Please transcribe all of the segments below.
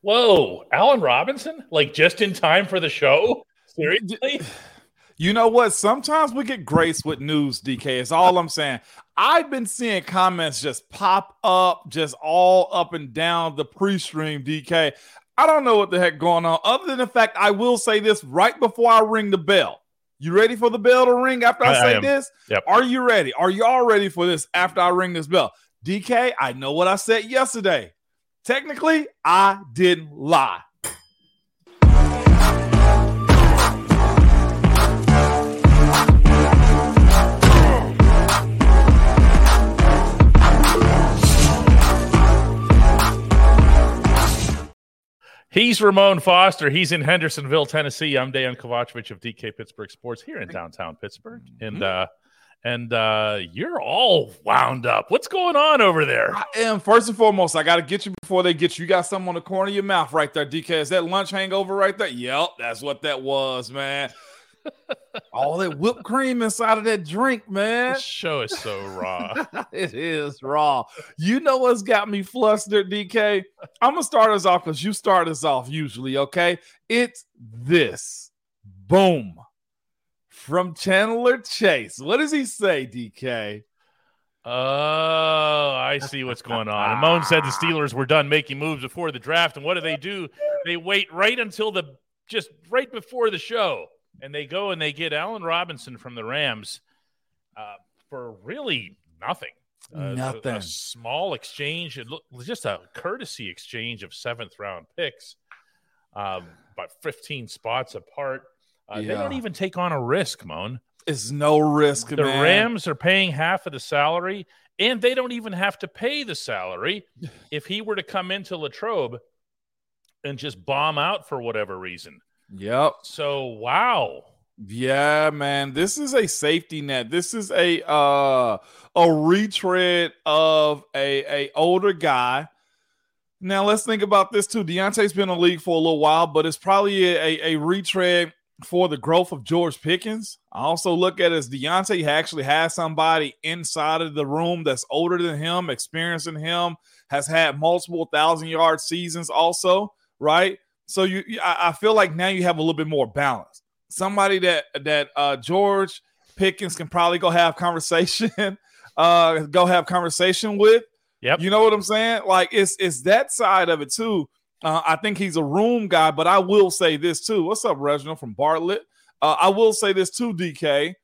Whoa, Allen Robinson? Like just in time for the show? Seriously? You know what? Sometimes we get grace with news, DK. Is all I'm saying. I've been seeing comments just pop up, just all up and down the pre-stream, DK. I don't know what the heck going on, other than the fact I will say this right before I ring the bell. You ready for the bell to ring after I, I say I this? Yep. Are you ready? Are you all ready for this after I ring this bell? DK, I know what I said yesterday. Technically, I didn't lie. He's Ramon Foster. He's in Hendersonville, Tennessee. I'm Dejan Kovacevic of DK Pittsburgh Sports here in downtown Pittsburgh. And uh and uh you're all wound up. What's going on over there? I am first and foremost, I gotta get you before they get you. You got something on the corner of your mouth right there, DK. Is that lunch hangover right there? Yep, that's what that was, man. All that whipped cream inside of that drink, man. This show is so raw. it is raw. You know what's got me flustered, DK? I'm gonna start us off because you start us off usually, okay? It's this. Boom. From Chandler Chase. What does he say, DK? Oh, I see what's going on. Ramon said the Steelers were done making moves before the draft. And what do they do? They wait right until the just right before the show and they go and they get Allen Robinson from the Rams uh, for really nothing. Uh, nothing. A, a, small exchange. It looked just a courtesy exchange of seventh round picks, um, about 15 spots apart. Uh, yeah. They don't even take on a risk, Moan. It's no risk. The man. Rams are paying half of the salary, and they don't even have to pay the salary if he were to come into Latrobe and just bomb out for whatever reason. Yep. So wow. Yeah, man. This is a safety net. This is a uh a retread of a a older guy. Now let's think about this too. Diontae's been in the league for a little while, but it's probably a, a, retread for the growth of George Pickens. I also look at it as Diontae actually has somebody inside of the room that's older than him, experiencing him, has had multiple thousand yard seasons also, right? So you, I, feel like now you have a little bit more balance. Somebody that that uh, George Pickens can probably go have conversation, uh, go have conversation with. Yep. You know what I'm saying? Like it's it's that side of it too. Uh, I think he's a room guy, but I will say this too. What's up, Reginald from Bartlett? Uh, I will say this too, DK.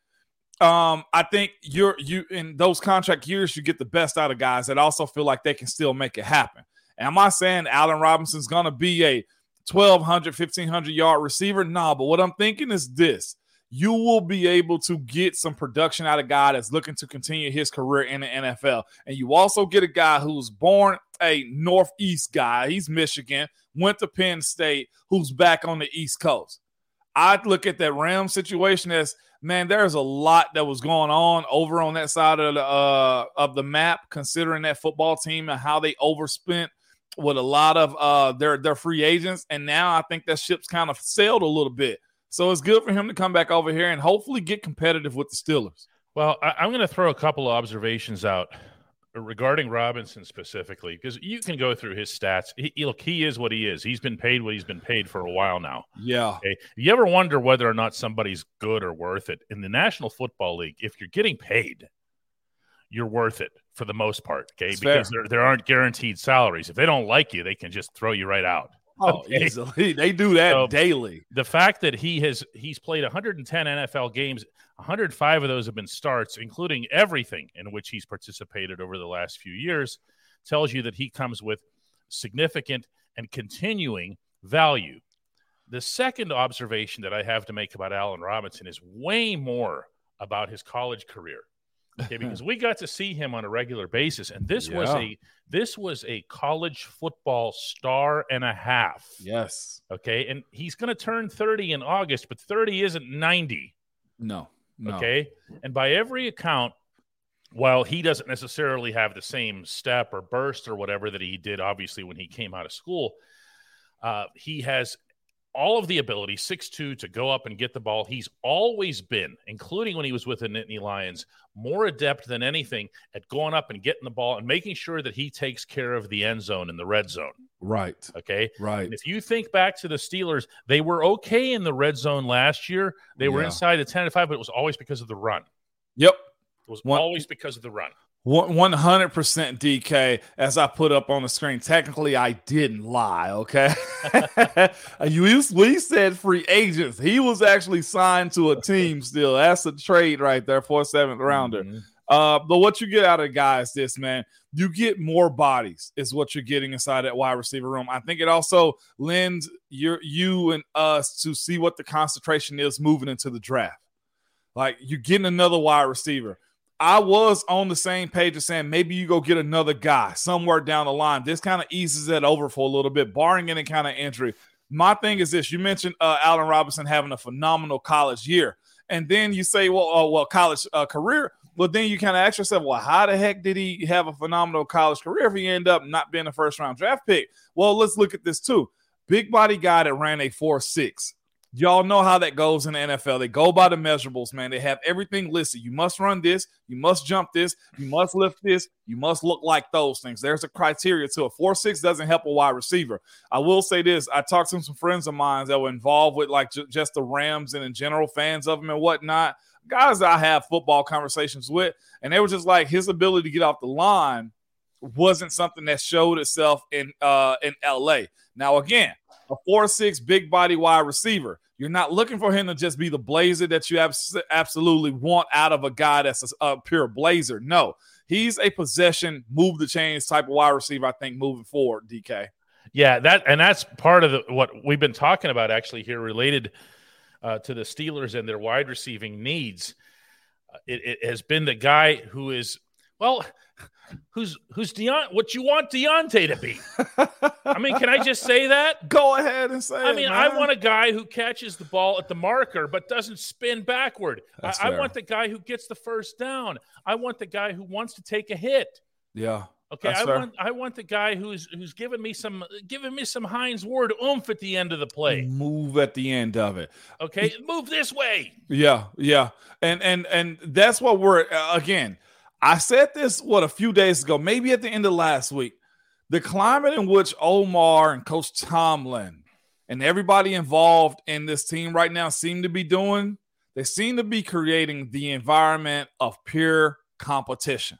Um, I think you're you in those contract years, you get the best out of guys that also feel like they can still make it happen. am I saying Allen Robinson's gonna be a 1200, 1500 yard receiver. Nah, but what I'm thinking is this you will be able to get some production out of a guy that's looking to continue his career in the NFL. And you also get a guy who's born a Northeast guy. He's Michigan, went to Penn State, who's back on the East Coast. I'd look at that Ram situation as man, there's a lot that was going on over on that side of the uh, of the map, considering that football team and how they overspent with a lot of uh their their free agents, and now I think that ship's kind of sailed a little bit. So it's good for him to come back over here and hopefully get competitive with the Steelers. Well, I, am going to throw a couple of observations out regarding Robinson specifically because you can go through his stats. He, look, he is what he is. He's been paid what he's been paid for a while now. Yeah. Okay? You ever wonder whether or not somebody's good or worth it in the National Football League? If you're getting paid, you're worth it for the most part. Okay, That's because there, there aren't guaranteed salaries. If they don't like you, they can just throw you right out. Oh, okay? easily. They do that so daily. The fact that he has he's played 110 NFL games, 105 of those have been starts, including everything in which he's participated over the last few years, tells you that he comes with significant and continuing value. The second observation that I have to make about Allen Robinson is way more about his college career. Okay, because we got to see him on a regular basis, and this yeah. was a this was a college football star and a half. Yes. Okay, and he's going to turn thirty in August, but thirty isn't ninety. No. no. Okay, and by every account, while he doesn't necessarily have the same step or burst or whatever that he did, obviously when he came out of school, uh, he has all of the ability, six-two, to go up and get the ball. He's always been, including when he was with the Nittany Lions, more adept than anything at going up and getting the ball and making sure that he takes care of the end zone and the red zone. Right. Okay. Right. And if you think back to the Steelers, they were okay in the red zone last year. They were inside the 10 to 5, but it was always because of the run. Yep. It was One- always because of the run. One hundred percent DK, as I put up on the screen. Technically, I didn't lie. Okay, you we said free agents. He was actually signed to a team still. That's a trade right there for a seventh rounder. Mhm. Uh, but what you get out of guys, this, man. You get more bodies, is what you're getting inside that wide receiver room. I think it also lends your you and us to see what the concentration is moving into the draft. Like you're getting another wide receiver. I was on the same page of saying maybe you go get another guy somewhere down the line. This kind of eases that over for a little bit, barring any kind of injury. My thing is this: you mentioned uh, Allen Robinson having a phenomenal college year, and then you say, "Well, uh, well, college uh, career." But then you kind of ask yourself, "Well, how the heck did he have a phenomenal college career if he ended up not being a first round draft pick?" Well, let's look at this too. Big body guy that ran a four six. Y'all know how that goes in the NFL. They go by the measurables, man. They have everything listed. You must run this, you must jump this, you must lift this, you must look like those things. There's a criteria to it. Four six doesn't help a wide receiver. I will say this: I talked to some friends of mine that were involved with like ju- just the Rams and in general fans of them and whatnot. Guys, I have football conversations with, and they were just like his ability to get off the line wasn't something that showed itself in uh in LA. Now again, a four six big body wide receiver. You're not looking for him to just be the blazer that you abs- absolutely want out of a guy that's a, a pure blazer. No, he's a possession, move the chains type of wide receiver. I think moving forward, DK. Yeah, that and that's part of the, what we've been talking about actually here, related uh, to the Steelers and their wide receiving needs. Uh, It, it has been the guy who is well, who's who's Deon, what you want Diontae to be. I mean, can I just say that? Go ahead and say. I it, mean, man. I want a guy who catches the ball at the marker but doesn't spin backward. I, I want the guy who gets the first down. I want the guy who wants to take a hit. Yeah. Okay, I fair. want I want the guy who's who's giving me some giving me some Hines Ward oomph at the end of the play. Move at the end of it. Okay, move this way. Yeah, yeah, and and and that's what we're uh, again. I said this what a few days ago, maybe at the end of last week. The climate in which Omar and Coach Tomlin and everybody involved in this team right now seem to be doing, they seem to be creating the environment of pure competition.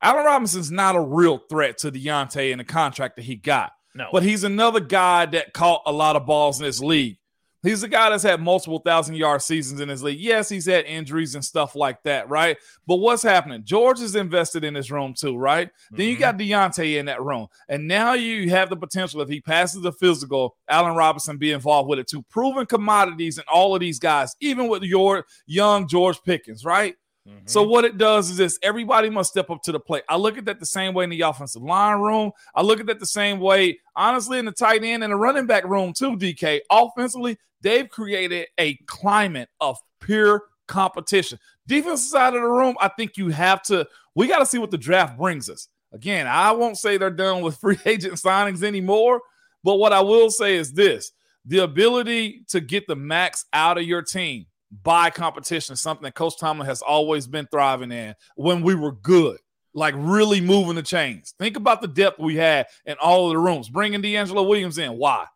Allen Robinson's not a real threat to Diontae in the contract that he got. No, But he's another guy that caught a lot of balls in this league. He's a guy that's had multiple thousand yard seasons in his league. Yes, he's had injuries and stuff like that, right? But what's happening? George is invested in this room too, right? Then you Mhm. got Diontae in that room. And now you have the potential, if he passes the physical, Allen Robinson be involved with it too. Proven commodities and all of these guys, even with your young George Pickens, right? Mhm. So what it does is this: everybody must step up to the plate. I look at that the same way in the offensive line room. I look at that the same way, honestly, in the tight end and the running back room too. DK offensively, they've created a climate of pure competition. Defensive side of the room, I think you have to. We got to see what the draft brings us. Again, I won't say they're done with free agent signings anymore, but what I will say is this: the ability to get the max out of your team by competition something that Coach Tomlin has always been thriving in when we were good, like really moving the chains. Think about the depth we had in all of the rooms. Bringing DeAngelo Williams in, why?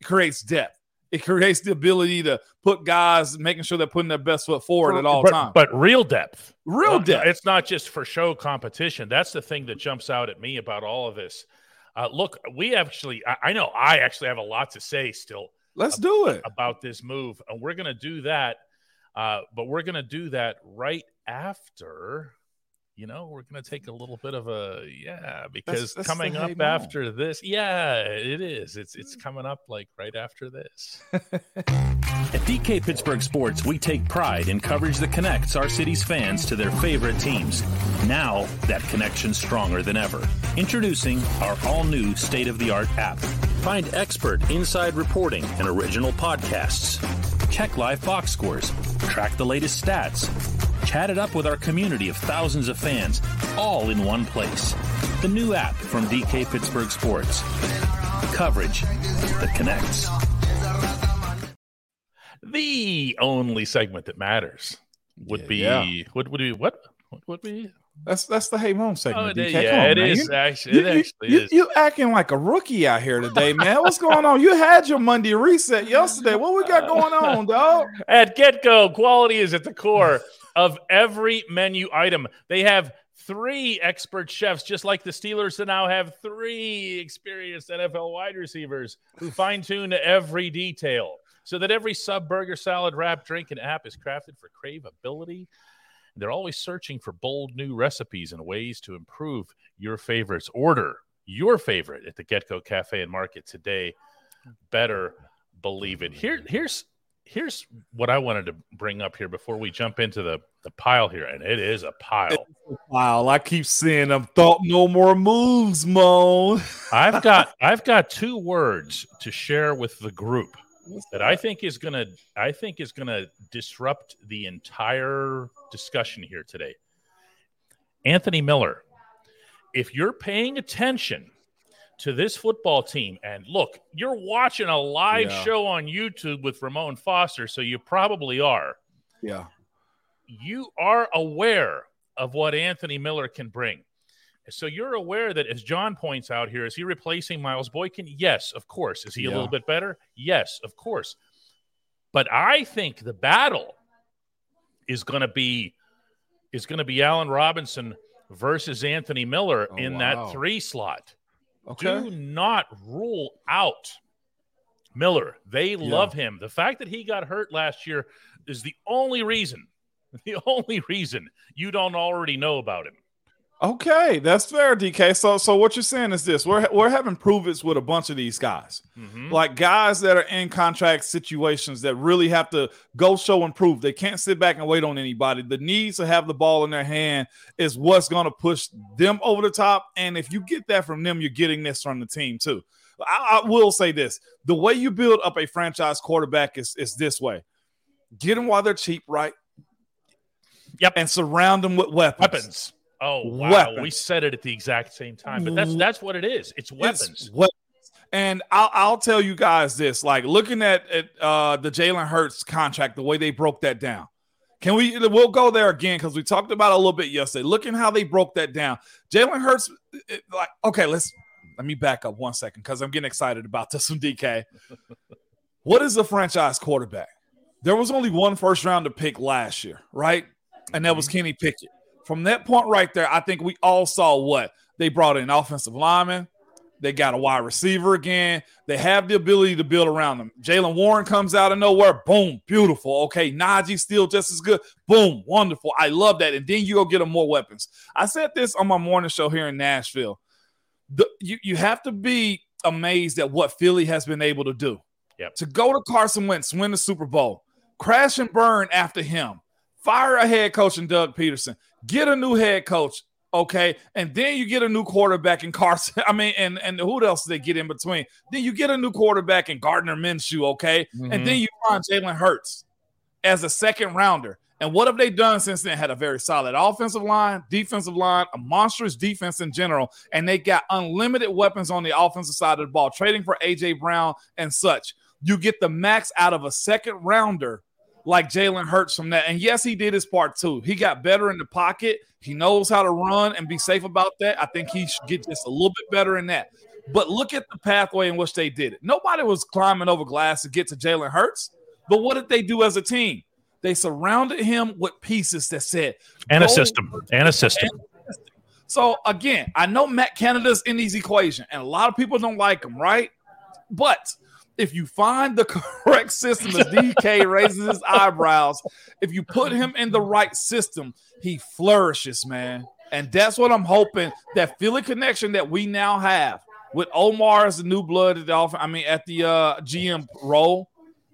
It creates depth. It creates the ability to put guys, making sure they're putting their best foot forward at all but, times. But real depth. Real Uh, depth. It's not just for show competition. That's the thing that jumps out at me about all of this. Uh, look, we actually, I, I know I actually have a lot to say still Let's do it. about this move, and we're going to do that. Uh, but we're going to do that right after. You know, we're going to take a little bit of a yeah because that's coming up hey mo. after this, yeah, it is. It's it's coming up like right after this. At DK Pittsburgh Sports, we take pride in coverage that connects our city's fans to their favorite teams. Now, that connection's stronger than ever. Introducing our all new state of the art app. Find expert inside reporting and original podcasts. Check live box scores. Track the latest stats. Chat it up with our community of thousands of fans, all in one place. The new app from DK Pittsburgh Sports. Coverage that connects. the only segment that matters would Yeah, be yeah. would would be what what would be That's that's the Hey Moan segment. Oh, DK. yeah, on, it man. is You- actually. It you- actually you- is. you acting like a rookie out here today, man. What's going on? You had your Monday reset yesterday. What we got going on, dog? At GetGo, quality is at the core of every menu item. They have three expert chefs, just like the Steelers that now have three experienced NFL wide receivers who fine tune every detail so that every sub, burger, salad, wrap, drink, and app is crafted for craveability. They're always searching for bold new recipes and ways to improve your favorites. Order your favorite at the GetGo Cafe and Market today. Better believe it. Here, here's here's what I wanted to bring up here before we jump into the the pile here, and it is a pile. Wow, I keep seeing them. Thought no more moves, Moan. I've got I've got two words to share with the group that I think is gonna I think is gonna disrupt the entire discussion here today. Anthony Miller, if you're paying attention to this football team, and look, you're watching a live Yeah. show on YouTube with Ramon Foster, so you probably are. Yeah. you are aware of what Anthony Miller can bring. So you're aware that, as John points out here, is he replacing Miles Boykin? Yes, of course. Is he a little bit better? Yes, of course. But I think the battle is going to be is going to be Allen Robinson versus Anthony Miller Oh, in wow. that three slot. Okay. Do not rule out Miller. They love him. The fact that he got hurt last year is the only reason, the only reason you don't already know about him. Okay, that's fair, DK. So, so what you're saying is this: we're we're having prove-its with a bunch of these guys, Mhm. like guys that are in contract situations that really have to go show and prove. They can't sit back and wait on anybody. The needs to have the ball in their hand is what's going to push them over the top. And if you get that from them, you're getting this from the team too. I, I will say this: the way you build up a franchise quarterback is is this way: get them while they're cheap, right? Yep. and surround them with weapons. Weapons. Oh wow, Weapons. we said it at the exact same time, but that's that's what it is. It's weapons. It's weapons. And I'll, I'll tell you guys this: like looking at, at uh, the Jalen Hurts contract, the way they broke that down. Can we? We'll go there again because we talked about it a little bit yesterday. Looking how they broke that down. Jalen Hurts, it- like, okay, let's let me back up one second because I'm getting excited about this one. DK, what is a franchise quarterback? There was only one first round to pick last year, right? And that was Kenny Pickett. From that point right there, I think we all saw what they brought in offensive lineman. They got a wide receiver again. They have the ability to build around them. Jaylen Warren comes out of nowhere. Boom, beautiful. Okay, Najee still just as good. Boom, wonderful. I love that. And then you go get them more weapons. I said this on my morning show here in Nashville. The, you, you have to be amazed at what Philly has been able to do. Yep. To go to Carson Wentz, win the Super Bowl, crash and burn after him, fire a head coach in Doug Pederson, get a new head coach, okay, and then you get a new quarterback in Carson. I mean, and and who else did they get in between? Then you get a new quarterback in Gardner Minshew, okay, and then mm-hmm. you find Jalen Hurts as a second rounder. And what have they done since then? Had a very solid offensive line, defensive line, a monstrous defense in general, and they got unlimited weapons on the offensive side of the ball, trading for AJ Brown and such. You get the max out of a second rounder like Jalen Hurts from that. And yes, he did his part too. He got better in the pocket. He knows how to run and be safe about that. I think he should get just a little bit better in that. But look at the pathway in which they did it. Nobody was climbing over glass to get to Jalen Hurts. But what did they do as a team? They surrounded him with pieces that said, and a system. And a system. so again, I know Matt Canada's in these equation, and a lot of people don't like him, right? But if you find the correct system, as DK raises his eyebrows, if you put him in the right system, he flourishes, man. And that's what I'm hoping that Philly connection that we now have with Omar as the new blood at the off- I mean at the uh, GM role.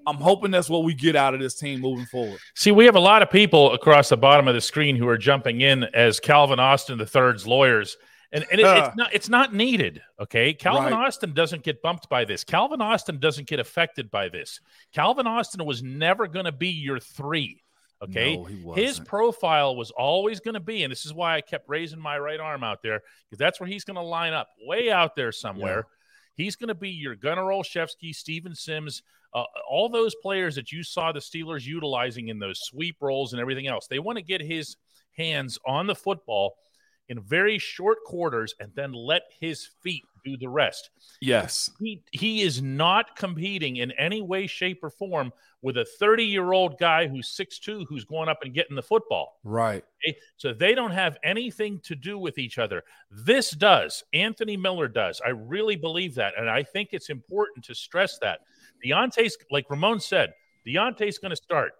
I'm hoping that's what we get out of this team moving forward. See, we have a lot of people across the bottom of the screen who are jumping in as Calvin Austin III's lawyers. And, and it- Uh. it's not it's not needed. Okay. Calvin Right. Austin doesn't get bumped by this. Calvin Austin doesn't get affected by this. Calvin Austin was never going to be your three. Okay. No, His profile was always going to be, and this is why I kept raising my right arm out there, because that's where he's going to line up, way out there somewhere. He's going to be your Gunnar Olszewski, Steven Sims, uh, all those players that you saw the Steelers utilizing in those sweep roles and everything else. They want to get his hands on the football in very short quarters and then let his feet do the rest. Yes. He, he is not competing in any way, shape, or form with a 30 year old guy who's 6'2 who's going up and getting the football. Right. Okay? So they don't have anything to do with each other. This does. Anthony Miller does. I really believe that. And I think it's important to stress that. Diontae's, like Ramon said, Diontae's going to start.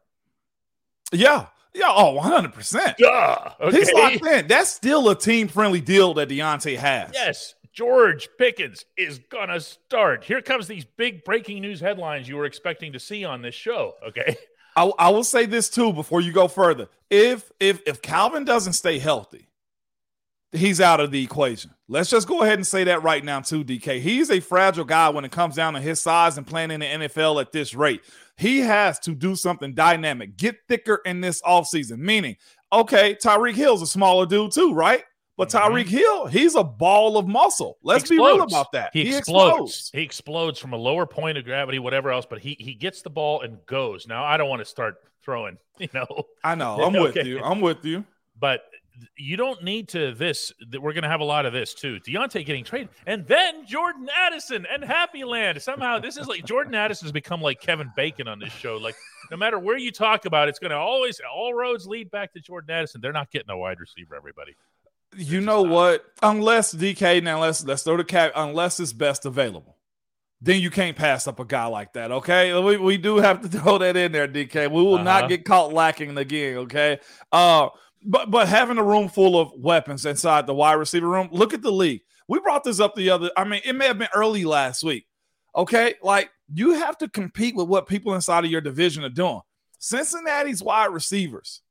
Yeah. Yeah. Oh, 100%. Duh. Okay. He's locked in. That's still a team friendly deal that Diontae has. Yes. George Pickens is gonna start. Here comes these big breaking news headlines you were expecting to see on this show. Okay. I, I will say this too before you go further. If if if Calvin doesn't stay healthy, he's out of the equation. Let's just go ahead and say that right now, too, DK. He's a fragile guy when it comes down to his size and playing in the NFL at this rate. He has to do something dynamic, get thicker in this offseason. Meaning, okay, Tyreek Hill's a smaller dude, too, right? But Mhm. Tyreek Hill, he's a ball of muscle. Let's be real about that. He, explodes. He explodes from a lower point of gravity, whatever else, but he he gets the ball and goes. Now I don't want to start throwing, you know, I know. I'm with you. I'm with you. but you don't need to this that we're going to have a lot of this too Diontae getting traded and then Jordan Addison and Happy Land somehow this is like Jordan Addison has become like Kevin Bacon on this show like no matter where you talk about it's going to always all roads lead back to Jordan Addison they're not getting a wide receiver everybody You know what? Unless DK now let's let's throw the cap. Unless it's best available, then you can't pass up a guy like that. Okay, we, we do have to throw that in there, DK. We will Uh-huh. not get caught lacking again. Okay, uh, but but having a room full of weapons inside the wide receiver room. Look at the league. We brought this up the other. I mean, it may have been early last week. Okay, like you have to compete with what people inside of your division are doing. Cincinnati's wide receivers,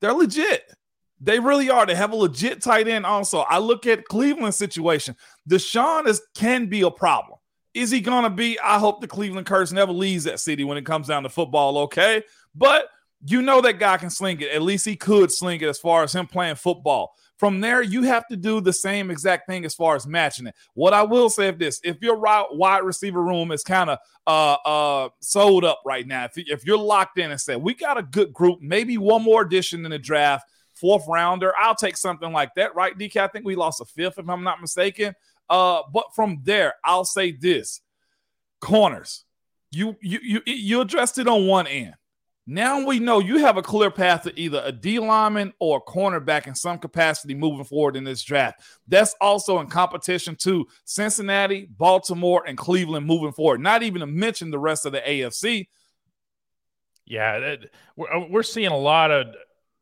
they're legit. They really are. They have a legit tight end. Also, I look at Cleveland's situation. Deshaun is can be a problem. Is he gonna be? I hope the Cleveland curse never leaves that city when it comes down to football. Okay, but you know that guy can sling it. At least he could sling it as far as him playing football. From there, you have to do the same exact thing as far as matching it. What I will say of this, if your wide receiver room is kind of uh uh sold up right now, if, if you're locked in and said we got a good group, maybe one more addition in the draft, fourth rounder, I'll take something like that, right? DK, I think we lost a fifth if I'm not mistaken. Uh, but from there, I'll say this: corners. You you you you addressed it on one end. Now we know you have a clear path to either a D lineman or a cornerback in some capacity moving forward in this draft. That's also in competition to Cincinnati, Baltimore, and Cleveland moving forward. Not even to mention the rest of the AFC. yeah that, we're, uh, we're seeing a lot of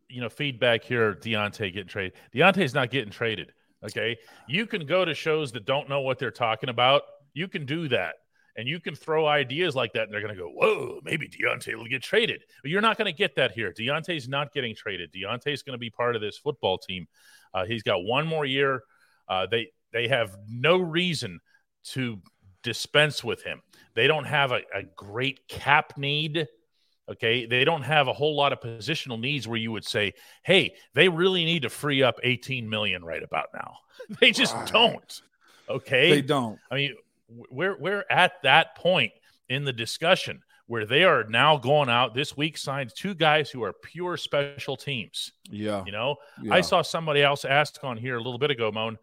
you know feedback here Diontae getting traded Diontae's not getting traded okay you can go to shows that don't know what they're talking about you can do that and you can throw ideas like that, and they're going to go, "Whoa, maybe Diontae will get traded." But you're not going to get that here. Diontae's not getting traded. Diontae's going to be part of this football team. Uh, he's got one more year. Uh, they they have no reason to dispense with him. They don't have a, a great cap need. Okay, they don't have a whole lot of positional needs where you would say, "Hey, they really need to free up 18 million right about now." they just Right. don't. Okay, They don't. I mean, we're we're at that point in the discussion where they are now going out this week signed two guys who are pure special teams. Yeah. You know, yeah. I saw somebody else ask on here a little bit ago, Moan.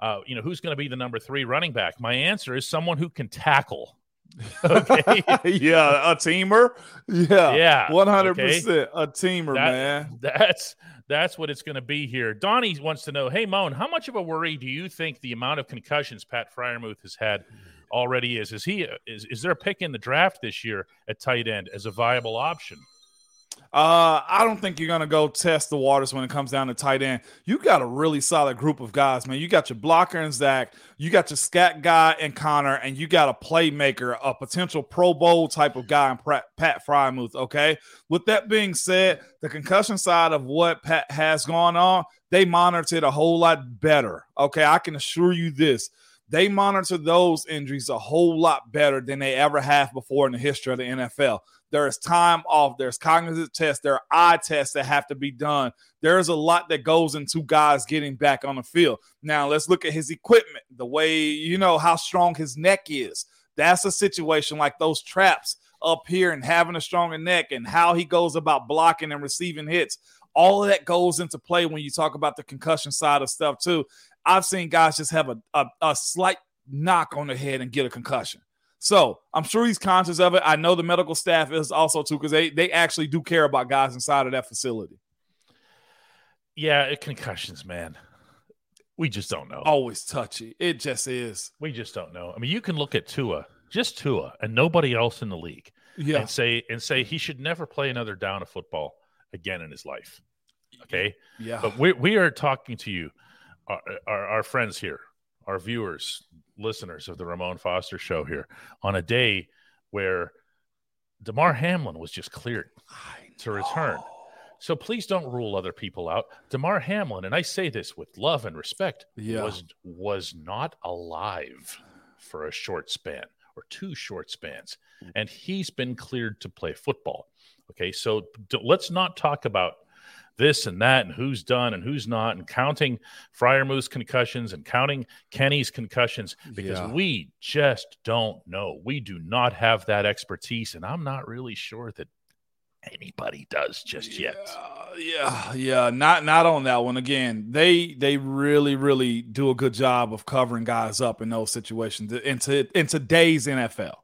Uh, you know, who's going to be the number three running back? My answer is someone who can tackle. Okay. yeah, a teamer. Yeah. Yeah, One hundred okay. percent a teamer, That- man. That's that's what it's going to be here. Donnie wants to know, hey Moan, how much of a worry do you think the amount of concussions Pat Freiermuth has had already is? Is he is is there a pick in the draft this year at tight end as a viable option? Uh, I don't think you're gonna go test the waters when it comes down to tight end. You got a really solid group of guys, man. You got your blocker and Zach, you got your scat guy and Connor, and you got a playmaker, a potential Pro Bowl type of guy in Pat, Freiermuth. Okay. With that being said, the concussion side of what Pat has gone on, they monitored a whole lot better. Okay, I can assure you this. They monitor those injuries a whole lot better than they ever have before in the history of the NFL. There's time off. There's cognitive tests. There are eye tests that have to be done. There's a lot that goes into guys getting back on the field. Now, let's look at his equipment, the way, you know, how strong his neck is. That's a situation like those traps up here and having a stronger neck and how he goes about blocking and receiving hits. All of that goes into play when you talk about the concussion side of stuff too. I've seen guys just have a, a, a slight knock on the head and get a concussion. So I'm sure he's conscious of it. I know the medical staff is also too because they they actually do care about guys inside of that facility. Yeah, concussions, man. We just don't know. Always touchy. It just is. We just don't know. I mean, you can look at Tua, just Tua, and nobody else in the league, yeah. and say and say he should never play another down of football again in his life. Okay. Yeah. But we we are talking to you, our, our, our friends here, our viewers, listeners of the Ramon Foster Show here, on a day where Damar Hamlin was just cleared to return. So please don't rule other people out. Damar Hamlin, and I say this with love and respect, Yeah. was was not alive for a short span or two short spans, and he's been cleared to play football. Okay, so d- let's not talk about this and that and who's done and who's not and counting Freiermuth's concussions and counting Kenny's concussions because Yeah. we just don't know. We do not have that expertise, and I'm not really sure that anybody does just yet. Yeah, yeah, yeah. Not not on that one. Again, they they really really do a good job of covering guys up in those situations in, to, in today's NFL.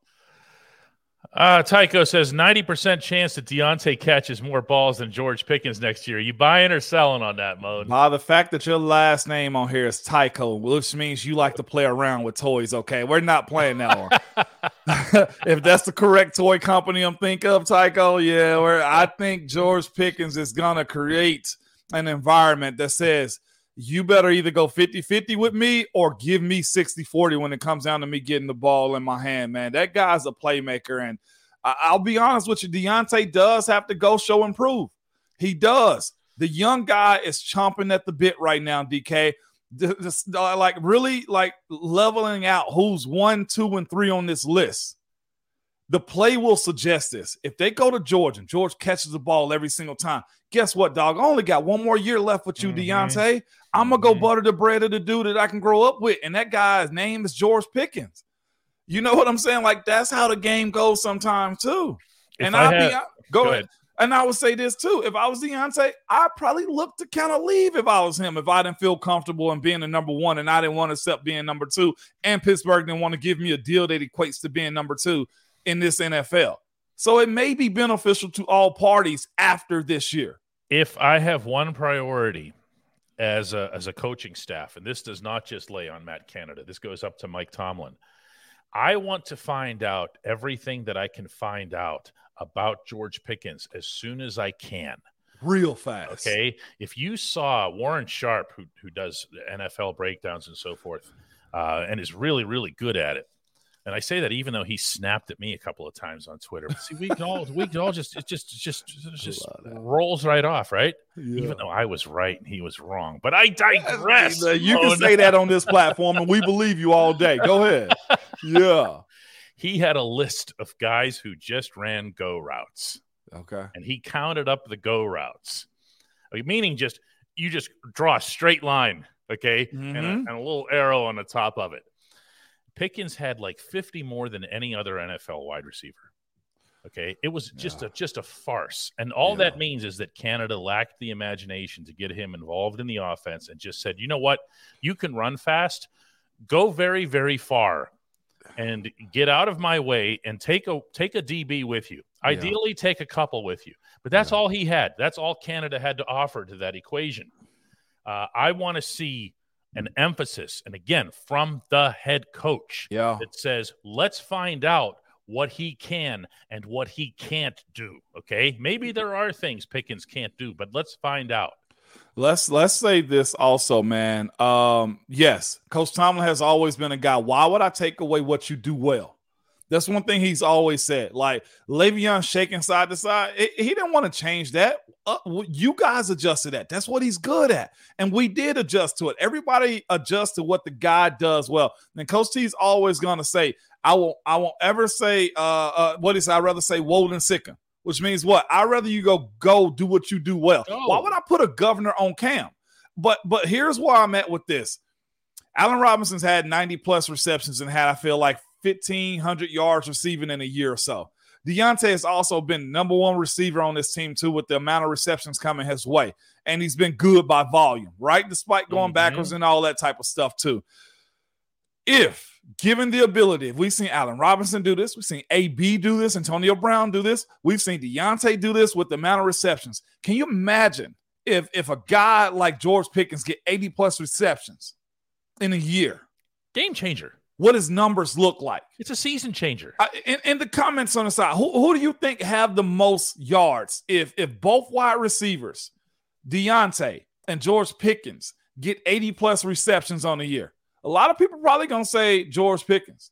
Uh, Tycho says 90% chance that Diontae catches more balls than George Pickens next year. You buying or selling on that mode? By the fact that your last name on here is Tycho, which means you like to play around with toys. Okay, we're not playing that one. if that's the correct toy company I'm think of, Tycho, yeah, where I think George Pickens is gonna create an environment that says you better either go 50-50 with me or give me 60-40 when it comes down to me getting the ball in my hand, man. That guy's a playmaker, and I'll be honest with you, Diontae does have to go show and prove. He does. The young guy is chomping at the bit right now, DK. Uh, like really like leveling out who's one, two, and three on this list. The play will suggest this. If they go to George and George catches the ball every single time, guess what, dog? I only got one more year left with you, Mhm. Diontae. I'm gonna go Mhm. butter the bread of the dude that I can grow up with, and that guy's name is George Pickens. You know what I'm saying? Like that's how the game goes sometimes too. If and I I'll be go, go ahead. ahead. And I would say this too: if I was Diontae, I'd probably look to kind of leave if I was him. If I didn't feel comfortable in being the number one, and I didn't want to accept being number two, and Pittsburgh didn't want to give me a deal that equates to being number two in this NFL. So it may be beneficial to all parties after this year. if I have one priority as a as a coaching staff, and this does not just lay on Matt Canada, this goes up to Mike Tomlin. I want to find out everything that I can find out about George Pickens as soon as I can. Real fast. Okay. If you saw Warren Sharp, who who does NFL breakdowns and so forth, uh, and is really, really good at it. And I say that even though he snapped at me a couple of times on Twitter. But see, we can all we can all just it just just just rolls right off, right? Even though I was right and he was wrong. But I digress. You Oh, can say that on this platform, and we believe you all day. Go ahead. Yeah. He had a list of guys who just ran go routes. Okay. and he counted up the go routes, meaning just you just draw a straight line, okay, and, a, Mhm. and a little arrow on the top of it. Pickens had like 50 more than any other NFL wide receiver. Okay, it was just Yeah. a just a farce, and all Yeah. that means is that Canada lacked the imagination to get him involved in the offense, and just said, you know what, you can run fast, go very very far, and get out of my way, and take a take a DB with you. Yeah. Ideally, take a couple with you, but that's Yeah. all he had. That's all Canada had to offer to that equation. Uh, I want to see an emphasis, and again from the head coach Yeah. that says, let's find out what he can and what he can't do. Okay. Maybe there are things Pickens can't do, but let's find out. Let's let's say this also, man. Um, yes, Coach Tomlin has always been a guy. Why would I take away what you do well? That's one thing he's always said. Like Le'Veon shaking side to side, it- he didn't want to change that. Uh, you guys adjusted that. That's what he's good at, and we did adjust to it. Everybody adjusts to what the guy does well. And Coach T's always gonna say, "I won't, I won't ever say uh, uh what is. I'd rather say woe than sicken." Which means what? I'd rather you go go do what you do well. Go. Why would I put a governor on Cam? But but here's where I'm at with this. Allen Robinson's had 90 plus receptions and had I feel like 1500 yards receiving in a year or so. Diontae has also been number one receiver on this team too, with the amount of receptions coming his way, and he's been good by volume, right? Despite going mm-hmm. backwards and all that type of stuff too. If given the ability, if we've seen Allen Robinson do this, we've seen AB do this, Antonio Brown do this, we've seen Diontae do this with the amount of receptions. Can you imagine if if a guy like George Pickens get 80 plus receptions in a year? Game changer. What his numbers look like? It's a season changer. I, in, in the comments on the side, who, who do you think have the most yards? If if both wide receivers, Diontae and George Pickens, get 80 plus receptions on a year, a lot of people probably gonna say George Pickens.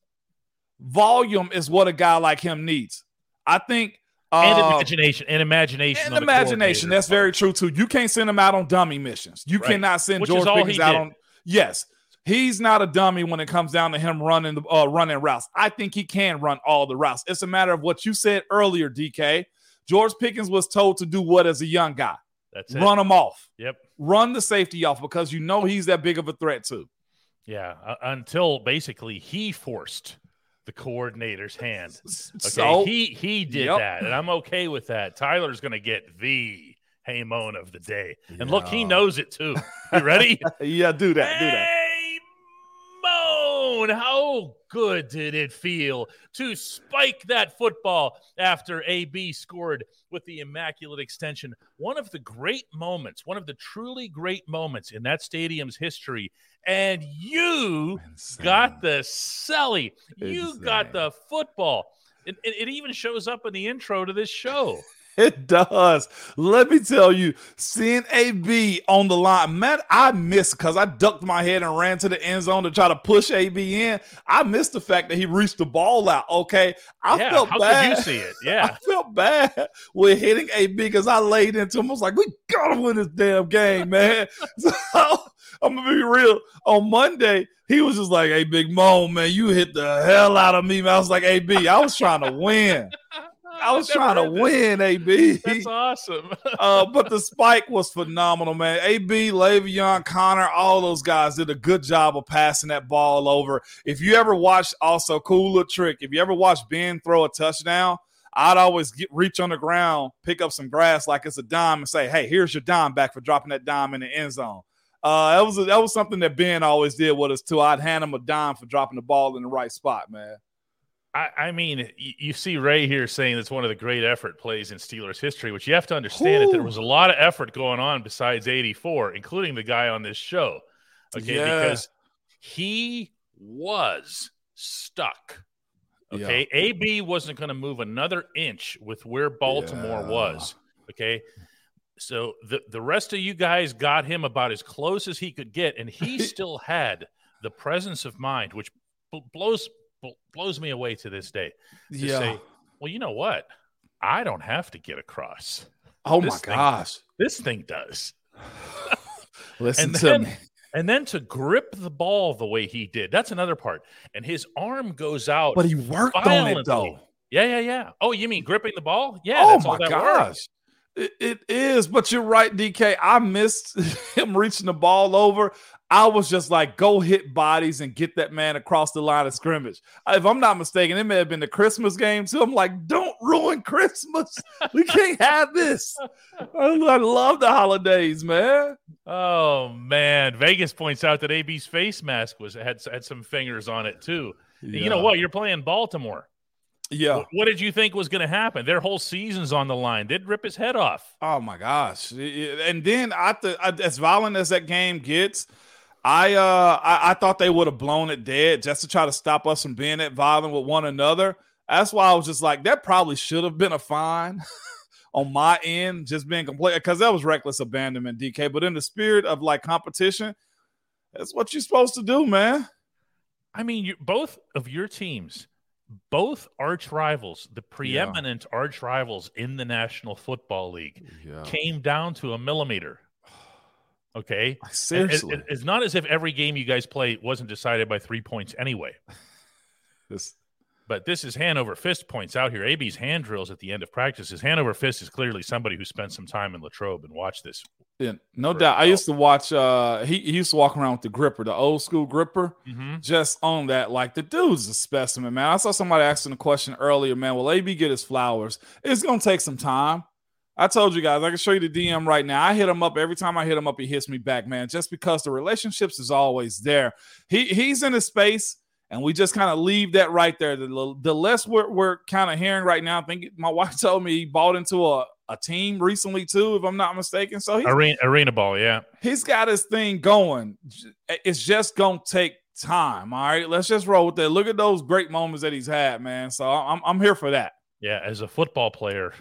Volume is what a guy like him needs. I think and uh, imagination and imagination and imagination. That's very true too. You can't send him out on dummy missions. You right. cannot send Which George Pickens out did. on. Yes, he's not a dummy when it comes down to him running the uh, running routes. I think he can run all the routes. It's a matter of what you said earlier, DK. George Pickens was told to do what as a young guy? That's it. Run him off. Yep. Run the safety off because you know he's that big of a threat too. Yeah, uh, until basically he forced the coordinator's hand. Okay, so, he he did yep. that, and I'm okay with that. Tyler's going to get the hey moan of the day, and yeah. look, he knows it too. You ready? yeah, do that. Do that. How good did it feel to spike that football after AB scored with the immaculate extension? One of the great moments, one of the truly great moments in that stadium's history and you Insane. got the celly. You Insane. got the football. It, it, it, even shows up in the intro to this show. It does. Let me tell you, seeing AB on the line, man, I missed because I ducked my head and ran to the end zone to try to push AB in. I missed the fact that he reached the ball out. Okay, I yeah, felt how bad. Could you see it? Yeah, I felt bad with hitting AB because I laid into him. I was like, "We gotta win this damn game, man." so I'm gonna be real. On Monday, he was just like, "Hey, Big Mo, man, you hit the hell out of me." Man. I was like, "AB, I was trying to win." I was trying to win, AB. That's awesome. uh, but the spike was phenomenal, man. AB, Le'Veon, Connor, all those guys did a good job of passing that ball over. If you ever watch, also cool little trick. If you ever watch Ben throw a touchdown, I'd always get, reach on the ground, pick up some grass like it's a dime, and say, "Hey, here's your dime back for dropping that dime in the end zone." Uh, that was that was something that Ben always did with us too. I'd hand him a dime for dropping the ball in the right spot, man. I, I mean, you, you, see Ray here saying it's one of the great effort plays in Steelers history, which you have to understand that there was a lot of effort going on besides 84, including the guy on this show. Okay, yeah. because he was stuck. Okay, yeah. AB wasn't going to move another inch with where Baltimore yeah. was. Okay, so the the rest of you guys got him about as close as he could get, and he still had the presence of mind, which blows blows me away to this day. To yeah. Say, well, you know what? I don't have to get across. Oh this my thing, gosh. This thing does. Listen and to then, me. And then to grip the ball the way he did, that's another part. And his arm goes out. But he worked violently. on it though. Yeah, yeah, yeah. Oh, you mean gripping the ball? Yeah. Oh my gosh. It, it is, but you're right, DK. I missed him reaching the ball over. I was just like, go hit bodies and get that man across the line of scrimmage. Uh, if I'm not mistaken, it may have been the Christmas game too. I'm like, don't ruin Christmas. We can't have this. I love the holidays, man. Oh man, Vegas points out that AB's face mask was had had some fingers on it too. Yeah. You know what? You're playing Baltimore. Yeah. What did you think was going to happen? Their whole season's on the line. Did rip his head off. Oh my gosh! And then I, as violent as that game gets, I uh I, I thought they would have blown it dead just to try to stop us from being that violent with one another. That's why I was just like, that probably should have been a fine on my end, just being complete because that was reckless abandonment, DK. But in the spirit of like competition, that's what you're supposed to do, man. I mean, you, both of your teams, both arch rivals, the preeminent yeah. arch rivals in the National Football League, yeah. came down to a millimeter. Okay. Seriously. It, it, it's not as if every game you guys play wasn't decided by three points anyway. this but this is Hanover Fist points out here. AB's hand drills at the end of practice. His Hanover Fist is clearly somebody who spent some time in Latrobe and watched this Yeah, no doubt. I used to watch. uh he, he used to walk around with the gripper, the old school gripper. Mm-hmm. Just on that, like the dude's a specimen, man. I saw somebody asking the question earlier, man. Will AB get his flowers? It's gonna take some time. I told you guys, I can show you the DM right now. I hit him up every time I hit him up, he hits me back, man. Just because the relationships is always there. He he's in a space, and we just kind of leave that right there. The, the less we're, we're kind of hearing right now, I think my wife told me he bought into a a team recently too, if I'm not mistaken. So he's, Arena, arena ball, yeah. he's got his thing going. It's just gonna take time. All right, let's just roll with that. Look at those great moments that he's had, man. So I'm I'm here for that. Yeah, as a football player,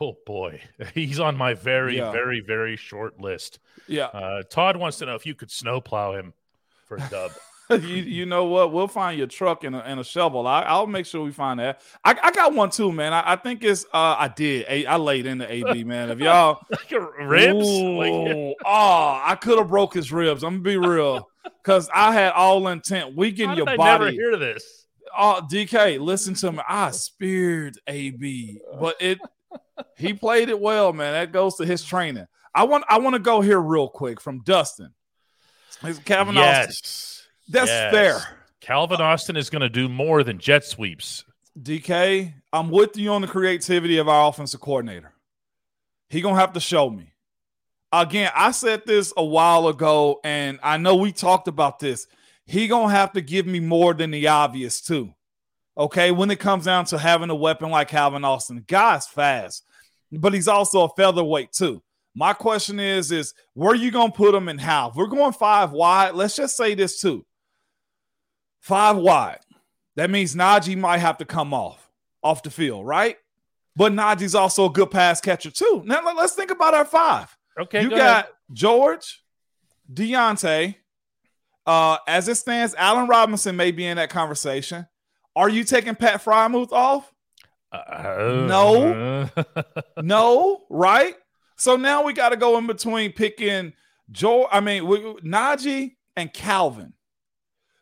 oh boy, he's on my very, Yeah. very, very short list. Yeah, Uh, Todd wants to know if you could snowplow him for a dub. you, you know what? We'll find your truck and a, and a shovel. I, I'll make sure we find that. I, I got one too, man. I, I think it's uh I did. I laid into AB, man. If y'all Ribs? Like, Ooh, oh, I could have broke his ribs. I'm gonna be real, because I had all intent. We getting did your I never hear this? Oh, DK, listen to me. I speared AB, but it he played it well, man. That goes to his training. I want I want to go here real quick from Dustin. It's Calvin Austin. That's Yes. fair. Calvin Austin is going to do more than jet sweeps. DK, I'm with you on the creativity of our offensive coordinator. He gonna have to show me. Again, I said this a while ago, and I know we talked about this. He gonna have to give me more than the obvious too. Okay, when it comes down to having a weapon like Calvin Austin, the guy's fast, but he's also a featherweight too. My question is, is where you gonna put him and how? If we're going five wide. Let's just say this too. Five wide. That means Najee might have to come off off the field, right? But Najee's also a good pass catcher too. Now let- let's think about our five. Okay, you go got ahead. George, Diontae. Uh, as it stands, Allen Robinson may be in that conversation. Are you taking Pat Freiermuth off? Uh, No. No, right? So now we got to go in between picking Joe. I mean, we, Najee and Calvin.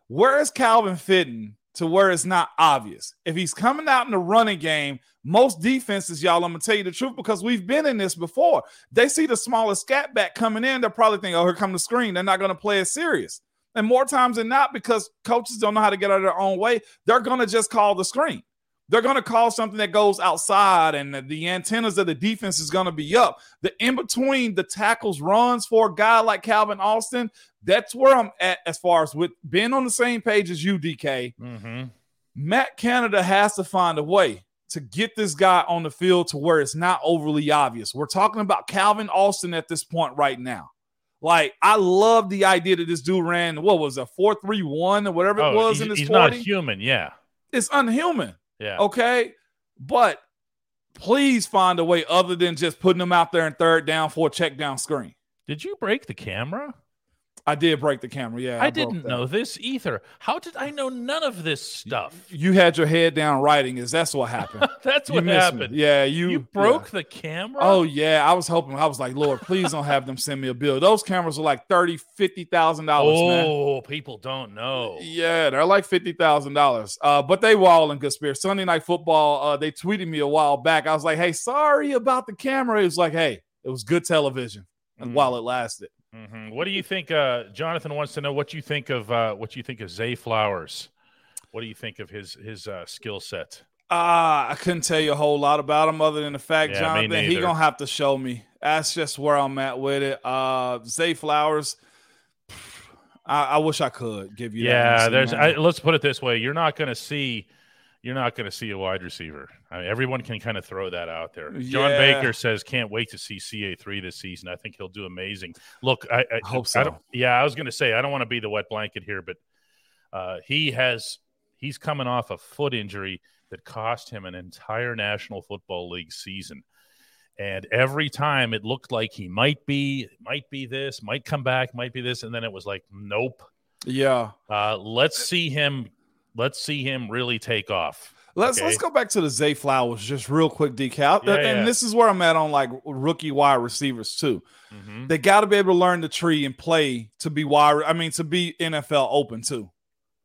Where is Calvin fitting to where it's not obvious? If he's coming out in the running game, most defenses, y'all, I'm gonna tell you the truth because we've been in this before. They see the smallest scat back coming in, they're probably thinking, "Oh, here come the screen." They're not to play it serious. And more times than not, because coaches don't know how to get out of their own way, they're going to just call the screen they're going to call something that goes outside and the, the antennas of the defense is going to be up. The in between the tackles runs for a guy like Calvin Austin, that's where I'm at as far as with being on the same page as you, DK. hmm Matt Canada has to find a way to get this guy on the field to where it's not overly obvious. We're talking about Calvin Austin at this point right now. Like, I love the idea that this dude ran, what was a four three one or whatever it Oh, was he's, in his he's 40. not human. Yeah. it's unhuman. Yeah. Okay. But please find a way other than just putting them out there in third down for a check down screen. Did you break the camera? I did break the camera. Yeah. I, broke didn't know this either. How did I know none of this stuff? You had your head down writing, is that's what happened. That's you what missed me. happened. Yeah, you You broke yeah. the camera? Oh yeah, I was hoping. I was like, Lord, please don't have them send me a bill. Those cameras are like thirty, fifty thousand dollars, man. Oh, people don't know. Yeah, they're like fifty thousand dollars. Uh, but they were all in good spirits. Sunday night football. Uh, they tweeted me a while back. I was like, "Hey, sorry about the camera." It was like, "Hey, it was good television." And Mm. while it lasted, Mhm. What do you think? Uh, Jonathan wants to know what you think of uh, what you think of Zay Flowers. What do you think of his his uh, skill set? uh, I couldn't tell you a whole lot about him other than the fact, Yeah, Jonathan, he gonna have to show me. That's just where I'm at with it. Uh, Zay Flowers. I, I wish I could give you. Yeah, there's. I, let's put it this way: you're not going to see, you're not going to see a wide receiver. I mean, everyone can kind of throw that out there. John Yeah. Baker says can't wait to see CA three this season. I think he'll do amazing. Look, I, I Hope I so. don't, yeah, I was going to say I don't want to be the wet blanket here, but uh, he has he's coming off a foot injury that cost him an entire National Football League season. And every time it looked like he might be, might be this, might come back, might be this, and then it was like, nope. yeah. Uh, let's see him. Let's see him really take off. Let's Okay. let's go back to the Zay Flowers just real quick, DK. Yeah, and yeah. this is where I'm at on like rookie wide receivers too. Mhm. They got to be able to learn the tree and play to be wide. I mean, to be NFL open too.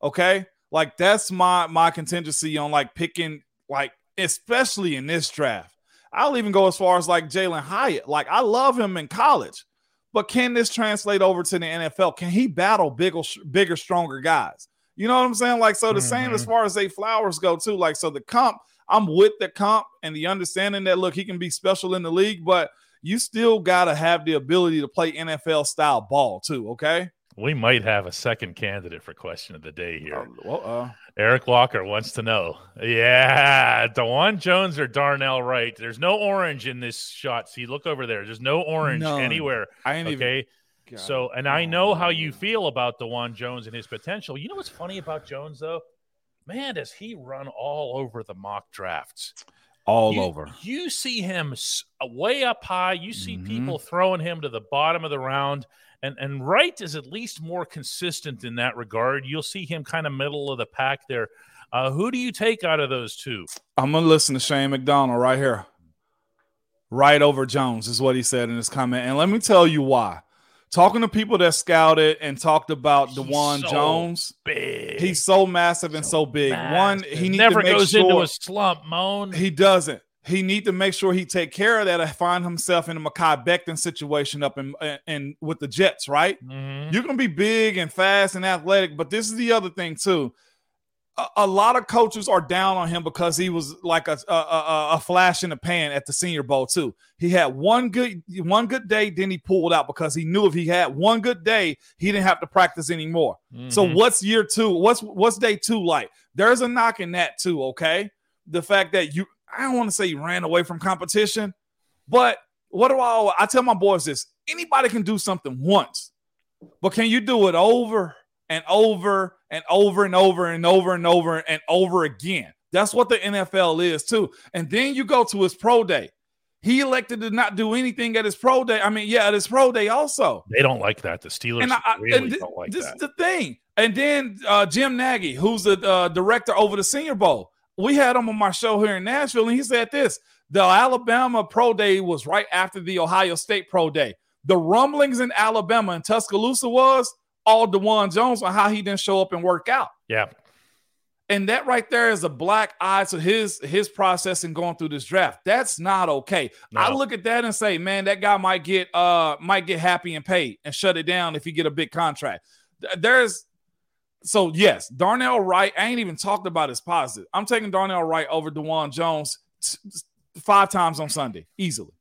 Okay, like that's my my contingency on like picking like especially in this draft. I'll even go as far as like Jalin Hyatt. Like I love him in college, But can this translate over to the NFL? Can he battle bigger, bigger, stronger guys? You know what I'm saying? Like, so the mm-hmm. same as mm-hmm. far as Zay Flowers go, too. Like, so the comp, I'm with the comp and the understanding that look, he can be special in the league, but you still got to have the ability to play NFL style ball, too. Okay. We might have a second candidate for question of the day here. Uh, well, uh, Eric Walker wants to know. Yeah, Dawand Jones or Darnell Wright. There's no orange in this shot. See, look over there. There's no orange anywhere. I ain't okay. Even... so, and I know how you feel about Dawand Jones and his potential. You know what's funny about Jones though? Man, does he run all over the mock drafts? All you, over. You see him way up high. You see mm-hmm. people throwing him to the bottom of the round and and Wright is at least more consistent in that regard. You'll see him kind of middle of the pack there. Uh, who do you take out of those two? I'm gonna listen to Shane McDonald right here. Right over Jones is what he said in his comment, and let me tell you why. Talking to people that scouted and talked about Dawand so Jones, big. he's so massive and so, so big. Massive. One, he never goes sure into a slump. Moan. He doesn't he need to make sure he take care of that and find himself in a Mekhi Becton situation up in, and with the Jets, right? Mm-hmm. You're gonna be big and fast and athletic, but this is the other thing too. A, a lot of coaches are down on him because he was like a, a, a, flash in the pan at the Senior Bowl too. He had one good one good day, then he pulled out because he knew if he had one good day, he didn't have to practice anymore. Mm-hmm. So what's year two? What's what's day two like? There's a knock in that too. Okay, the fact that you I don't want to say you ran away from competition, but what do I I tell my boys this anybody can do something once, but can you do it over and over and over and over and over and over and over again? That's what the NFL is too. And then you go to his pro day. He elected to not do anything at his pro day. I mean, yeah, at his pro day also. They don't like that. The Steelers and I, really and th- don't like this that. is the thing. And then uh, Jim Nagy, who's the uh, director over the Senior Bowl, we had him on my show here in Nashville, and he said this the Alabama Pro Day was right after the Ohio State Pro Day. The rumblings in Alabama and Tuscaloosa was all Dawand Jones on how he didn't show up and work out. Yeah. And that right there is a black eye to his his process in going through this draft. That's not okay. No. I look at that and say, man, that guy might get uh might get happy and paid and shut it down if he get a big contract. There's so yes, Darnell Wright. I ain't even talked about his positive. I'm taking Darnell Wright over Dawand Jones t- five times on Sunday easily.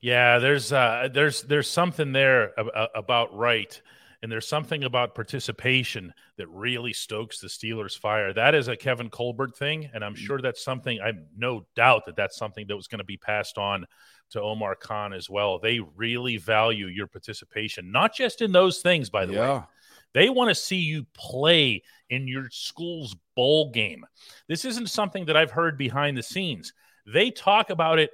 Yeah, there's uh, there's there's something there about Wright, and there's something about participation that really stokes the Steelers' fire. That is a Kevin Colbert thing, and I'm mm. sure that's something. I'm no doubt that that's something that was going to be passed on to Omar Khan as well. They really value your participation, not just in those things, by the yeah. way they want to see you play in your school's bowl game. This isn't something that I've heard behind the scenes. They talk about it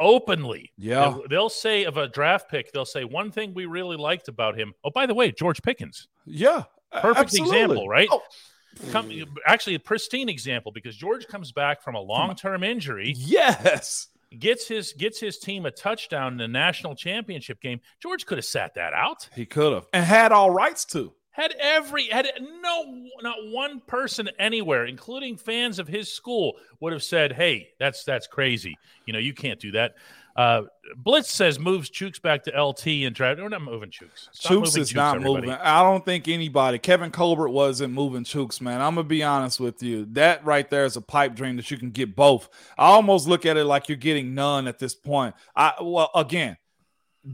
openly. Yeah. They'll, they'll, say of a draft pick, they'll say one thing we really liked about him. Oh, by the way, George Pickens. Yeah. Perfect absolutely. example, right? Oh. Come, actually, a pristine example because George comes back from a long term injury. Yes. Gets his gets his team a touchdown in the national championship game. George could have sat that out. He could have and had all rights to had every had no not one person anywhere including fans of his school would have said hey that's that's crazy you know you can't do that uh, Blitz says moves Chuks back to LT and try. We're not moving Chuks. Stop Chuks is Chuks, not everybody. moving. I don't think anybody. Kevin Colbert wasn't moving Chuks, man. I'm gonna be honest with you. That right there is a pipe dream that you can get both. I almost look at it like you're getting none at this point. I well again,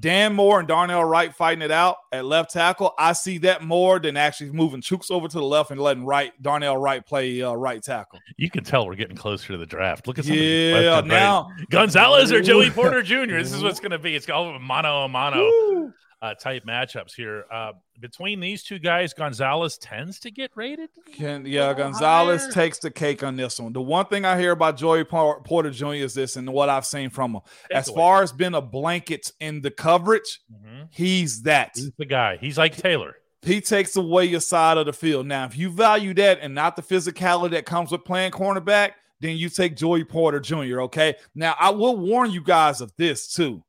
Dan Moore and Darnell Wright fighting it out at left tackle. I see that more than actually moving Chuks over to the left and letting Wright Darnell Wright play uh, right tackle. You can tell we're getting closer to the draft. Look at some yeah now right. Gonzalez or Joey Porter Jr. This is what's going to be. It's all mono a mono. Woo uh, type matchups here. Uh, between these two guys, Gonzalez tends to get rated. Can, yeah, Gonzalez higher. takes the cake on this one. The one thing I hear about Joey Porter Jr. is this, and what I've seen from him, Take as away. far as being a blanket in the coverage, mm-hmm. he's that. He's the guy. He's Ike Taylor. He takes away your side of the field. Now, if you value that and not the physicality that comes with playing cornerback, then you take Joey Porter Jr. Okay. Now, I will warn you guys of this too.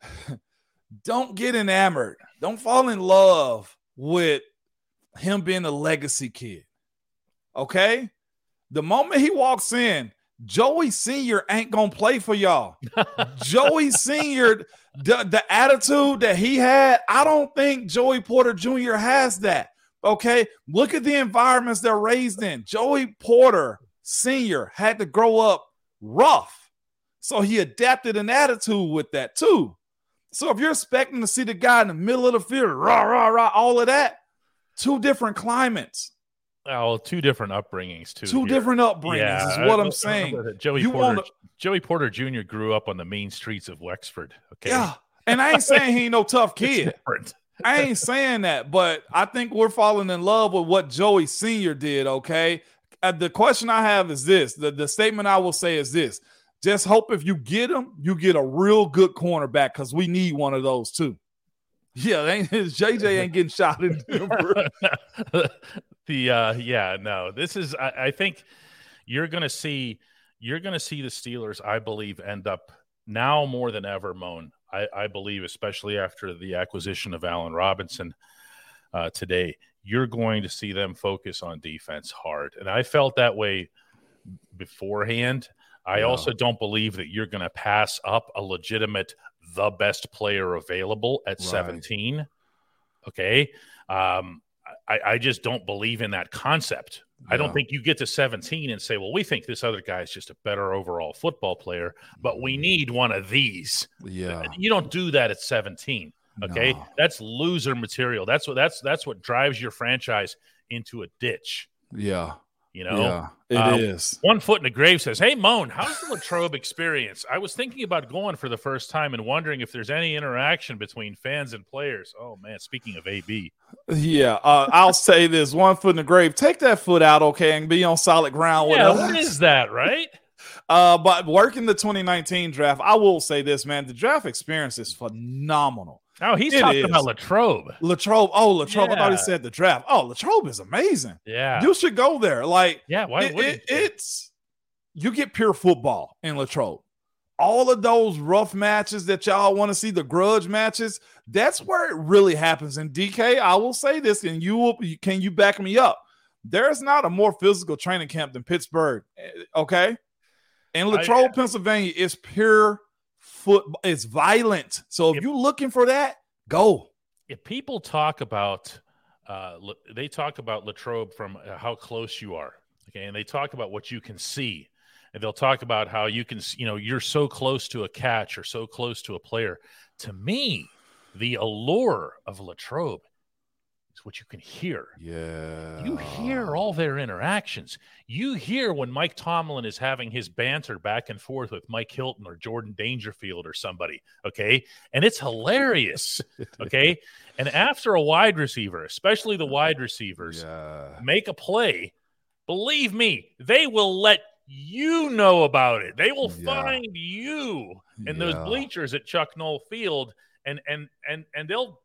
don't get enamored. Don't fall in love with him being a legacy kid. Okay? The moment he walks in, Joey Senior ain't gonna play for y'all. Joey Senior, the, the attitude that he had, I don't think Joey Porter Jr. has that. Okay, look at the environments they're raised in. Joey Porter Senior had to grow up rough, so he adapted an attitude with that too. So if you're expecting to see the guy in the middle of the field, rah rah rah, all of that, two different climates. Oh, two different upbringings too. Two here. different upbringings Yeah, is what I- I'm I- saying. Joey You Porter. wanna- Joey Porter Jr. grew up on the main streets of Wexford. Okay, Yeah. And I ain't saying he ain't no tough kid. I ain't saying that, but I think we're falling in love with what Joey Sr. did. Okay. Uh, the question I have is this the, the statement I will say is this just hope if you get him, you get a real good cornerback because we need one of those too. Yeah, ain't, JJ ain't getting shot in Denver. the uh yeah no this is I, I think you're gonna see you're gonna see the steelers i believe end up now more than ever moan i i believe especially after the acquisition of allen robinson uh today you're going to see them focus on defense hard and i felt that way beforehand i also don't believe that you're going to pass up a legitimate the best player available at Right. 17 okay um I, I just don't believe in that concept. I don't think you get to 17 and say, well, we think this other guy is just a better overall football player, but we need one of these. Yeah. You don't do that at 17. Okay. No. That's loser material. That's what that's that's what drives your franchise into a ditch. Yeah. You know, Yeah. It is. Uh, one foot in the grave says, Hey, Moan, how's the Latrobe experience? I was thinking about going for the first time and wondering if there's any interaction between fans and players. Oh, man. Speaking of AB, Yeah. Uh, I'll say this one foot in the grave. Take that foot out, okay, and be on solid ground with yeah, us. what is that, right? Uh, but working the 2019 draft, I will say this, man. The draft experience is phenomenal. Oh, he's It talking is. about Latrobe. Latrobe, oh, Latrobe, I thought he said the draft. Oh, Latrobe is amazing. Yeah. You should go there. Like, yeah. Why it- it- you? it's you get pure football in Latrobe. All of those rough matches that y'all want to see, the grudge matches, that's where it really happens. And DK, I will say this, and you will can you back me up? There's not a more physical training camp than Pittsburgh. eh, Okay. In Latrobe, Pennsylvania, it's pure football, it's violent. So if Yep. you're looking for that, go. if people talk about uh they talk about Latrobe from uh, how close you are okay and they talk about what you can see and they'll talk about how you can you know you're so close to a catch or so close to a player to me the allure of Latrobe is what you can hear Yeah. you hear all their interactions. You hear when Mike Tomlin is having his banter back and forth with Mike Hilton or Jordan Dangerfield or somebody. Okay. And it's hilarious. Okay. and after a wide receiver, especially the wide receivers, Yeah. make a play, believe me, they will let you know about it. They will Yeah. find you in those bleachers at Chuck Noll Field and and and and they'll